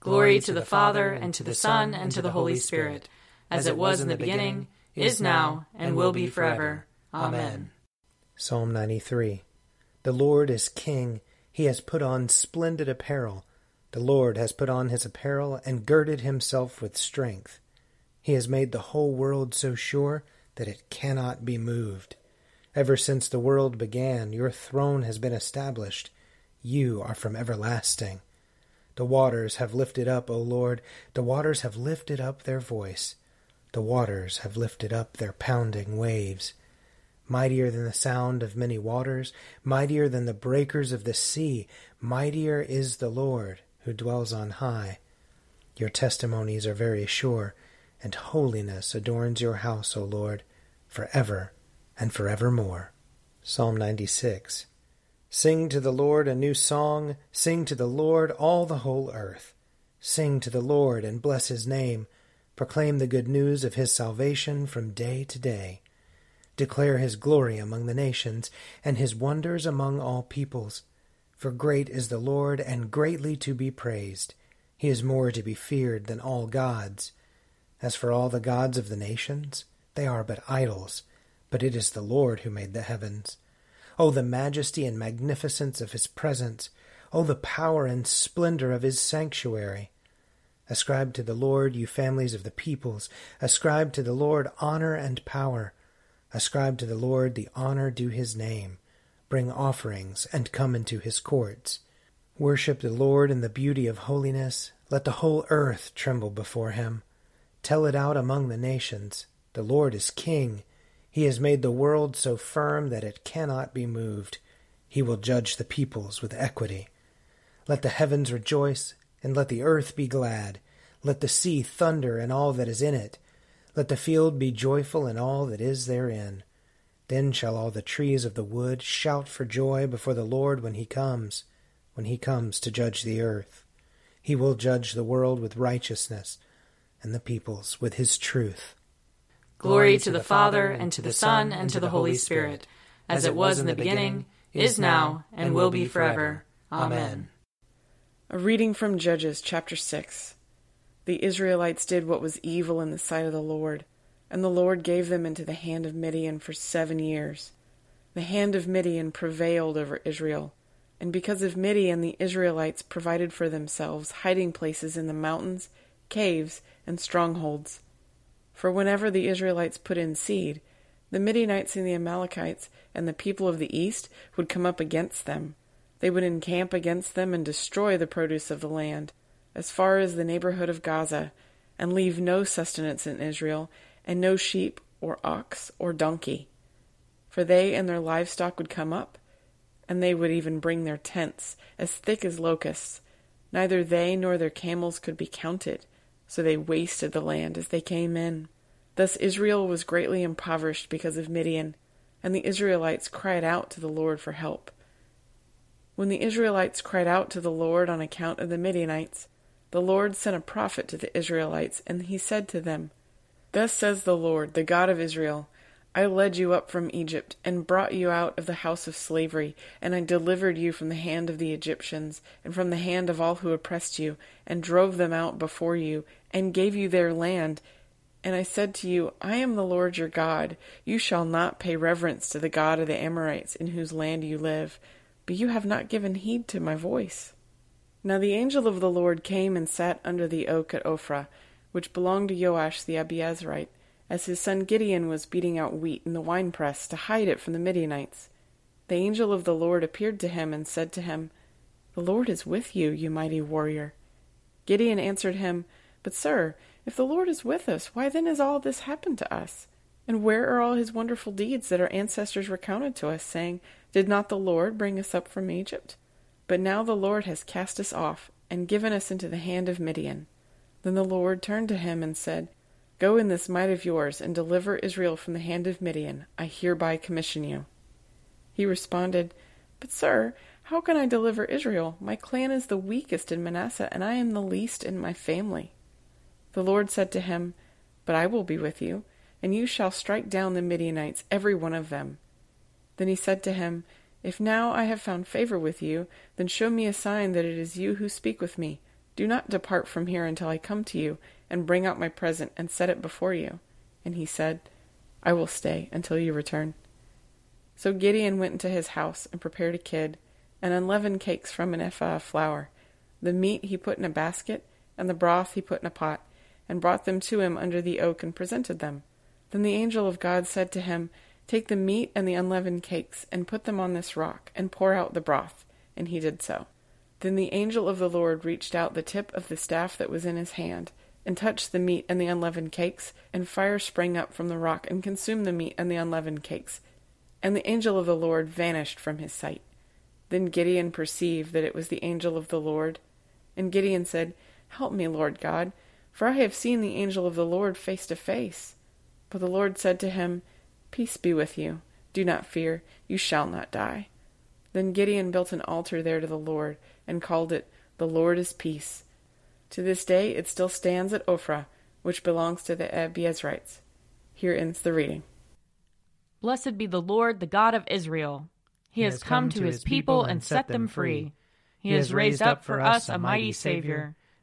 Glory to the Father, and to the Son, and to the Holy Spirit, as it was in the beginning, is now, and will be forever. Amen. Psalm 93 The Lord is King. He has put on splendid apparel. The Lord has put on his apparel and girded himself with strength. He has made the whole world so sure that it cannot be moved. Ever since the world began, your throne has been established. You are from everlasting. The waters have lifted up, O Lord, the waters have lifted up their voice. The waters have lifted up their pounding waves. Mightier than the sound of many waters, mightier than the breakers of the sea, mightier is the Lord who dwells on high. Your testimonies are very sure, and holiness adorns your house, O Lord, for ever and for forevermore. Psalm 96 Sing to the Lord a new song, sing to the Lord all the whole earth. Sing to the Lord and bless his name. Proclaim the good news of his salvation from day to day. Declare his glory among the nations, and his wonders among all peoples. For great is the Lord, and greatly to be praised. He is more to be feared than all gods. As for all the gods of the nations, they are but idols, but it is the Lord who made the heavens. Oh, the majesty and magnificence of his presence! Oh, the power and splendor of his sanctuary! Ascribe to the Lord, you families of the peoples. Ascribe to the Lord honor and power. Ascribe to the Lord the honor due his name. Bring offerings and come into his courts. Worship the Lord in the beauty of holiness. Let the whole earth tremble before him. Tell it out among the nations. The Lord is king. He has made the world so firm that it cannot be moved. He will judge the peoples with equity. Let the heavens rejoice, and let the earth be glad. Let the sea thunder and all that is in it. Let the field be joyful and all that is therein. Then shall all the trees of the wood shout for joy before the Lord when he comes, when he comes to judge the earth. He will judge the world with righteousness, and the peoples with his truth. Glory to the Father, and to the Son, and to the Holy Spirit, as it was in the beginning, is now, and will be forever. Amen. A reading from Judges chapter 6. The Israelites did what was evil in the sight of the Lord, and the Lord gave them into the hand of Midian for seven years. The hand of Midian prevailed over Israel, and because of Midian, the Israelites provided for themselves hiding places in the mountains, caves, and strongholds. For whenever the Israelites put in seed, the Midianites and the Amalekites and the people of the east would come up against them. They would encamp against them and destroy the produce of the land, as far as the neighborhood of Gaza, and leave no sustenance in Israel, and no sheep or ox or donkey. For they and their livestock would come up, and they would even bring their tents, as thick as locusts. Neither they nor their camels could be counted so they wasted the land as they came in. Thus Israel was greatly impoverished because of Midian, and the Israelites cried out to the Lord for help. When the Israelites cried out to the Lord on account of the Midianites, the Lord sent a prophet to the Israelites, and he said to them, Thus says the Lord, the God of Israel, I led you up from Egypt, and brought you out of the house of slavery, and I delivered you from the hand of the Egyptians, and from the hand of all who oppressed you, and drove them out before you, and gave you their land. And I said to you, I am the Lord your God. You shall not pay reverence to the God of the Amorites in whose land you live, but you have not given heed to my voice. Now the angel of the Lord came and sat under the oak at Ophrah, which belonged to Joash the Abiezrite, as his son Gideon was beating out wheat in the winepress to hide it from the Midianites. The angel of the Lord appeared to him and said to him, The Lord is with you, you mighty warrior. Gideon answered him, But, sir, if the Lord is with us, why then has all this happened to us? And where are all his wonderful deeds that our ancestors recounted to us, saying, Did not the Lord bring us up from Egypt? But now the Lord has cast us off, and given us into the hand of Midian. Then the Lord turned to him and said, Go in this might of yours, and deliver Israel from the hand of Midian. I hereby commission you. He responded, But, sir, how can I deliver Israel? My clan is the weakest in Manasseh, and I am the least in my family. The Lord said to him, But I will be with you, and you shall strike down the Midianites, every one of them. Then he said to him, if now I have found favor with you, then show me a sign that it is you who speak with me. Do not depart from here until I come to you, and bring out my present, and set it before you. And he said, I will stay until you return. So Gideon went into his house, and prepared a kid, and unleavened cakes from an ephah of flour. The meat he put in a basket, and the broth he put in a pot, and brought them to him under the oak, and presented them. Then the angel of God said to him, Take the meat and the unleavened cakes, and put them on this rock, and pour out the broth. And he did so. Then the angel of the Lord reached out the tip of the staff that was in his hand, and touched the meat and the unleavened cakes, and fire sprang up from the rock, and consumed the meat and the unleavened cakes. And the angel of the Lord vanished from his sight. Then Gideon perceived that it was the angel of the Lord. And Gideon said, Help me, Lord God, for I have seen the angel of the Lord face to face. But the Lord said to him, Peace be with you. Do not fear. You shall not die. Then Gideon built an altar there to the Lord, and called it, The Lord is Peace. To this day it still stands at Ophrah, which belongs to the Abiezrites. Here ends the reading. Blessed be the Lord, the God of Israel. He, he has come, come to his people and set them free. He has raised up for us a mighty Savior,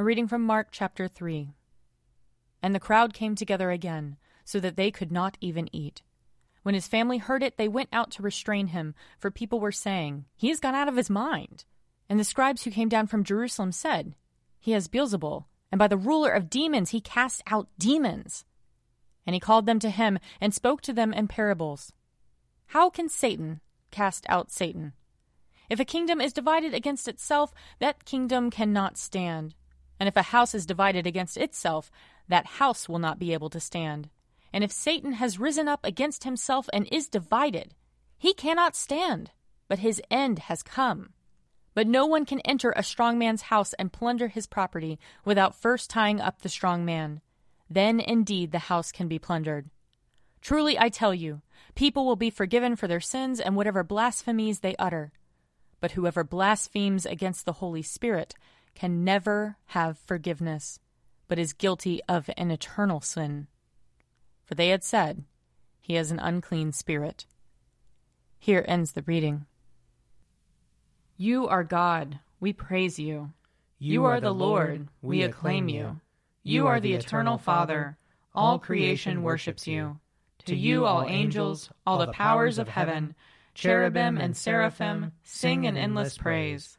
A reading from Mark chapter 3. And the crowd came together again, so that they could not even eat. When his family heard it, they went out to restrain him, for people were saying, He has gone out of his mind. And the scribes who came down from Jerusalem said, He has Beelzebul, and by the ruler of demons he casts out demons. And he called them to him and spoke to them in parables. How can Satan cast out Satan? If a kingdom is divided against itself, that kingdom cannot stand. And if a house is divided against itself, that house will not be able to stand. And if Satan has risen up against himself and is divided, he cannot stand, but his end has come. But no one can enter a strong man's house and plunder his property without first tying up the strong man. Then indeed the house can be plundered. Truly I tell you, people will be forgiven for their sins and whatever blasphemies they utter. But whoever blasphemes against the Holy Spirit can never have forgiveness but is guilty of an eternal sin. For they had said, He has an unclean spirit. Here ends the reading. You are God, we praise you. You, are, the Lord, we acclaim you. You are the eternal Father, all creation worships you. To you, all angels, all the powers of heaven, cherubim and seraphim, sing an endless praise.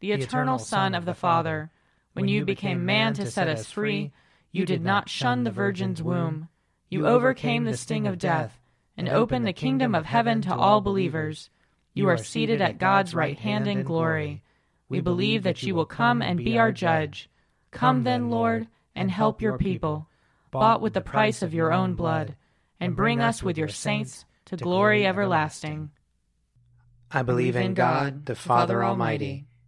the eternal Son of the Father. When you became man to set us free, you did not shun the Virgin's womb. You overcame the sting of death and opened the kingdom of heaven to all believers. You are seated at God's right hand in glory. We believe that you will come and be our judge. Come then, Lord, and help your people, bought with the price of your own blood, and bring us with your saints to glory everlasting. I believe in God, the Father Almighty,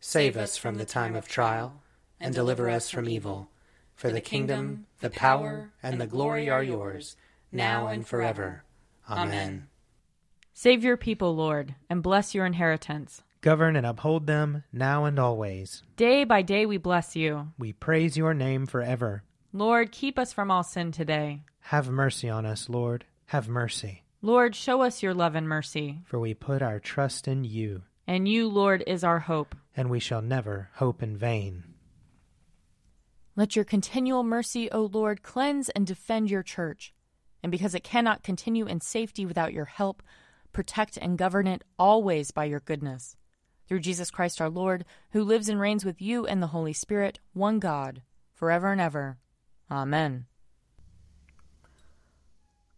Save us from the time of trial, and deliver us from evil. For the kingdom, the power, and the glory are yours, now and forever. Amen. Save your people, Lord, and bless your inheritance. Govern and uphold them now and always. Day by day we bless you. We praise your name forever. Lord, keep us from all sin today. Have mercy on us, Lord. Have mercy. Lord, show us your love and mercy. For we put our trust in you. And you, Lord, is our hope. And we shall never hope in vain. Let your continual mercy, O Lord, cleanse and defend your church. And because it cannot continue in safety without your help, protect and govern it always by your goodness. Through Jesus Christ our Lord, who lives and reigns with you and the Holy Spirit, one God, forever and ever. Amen.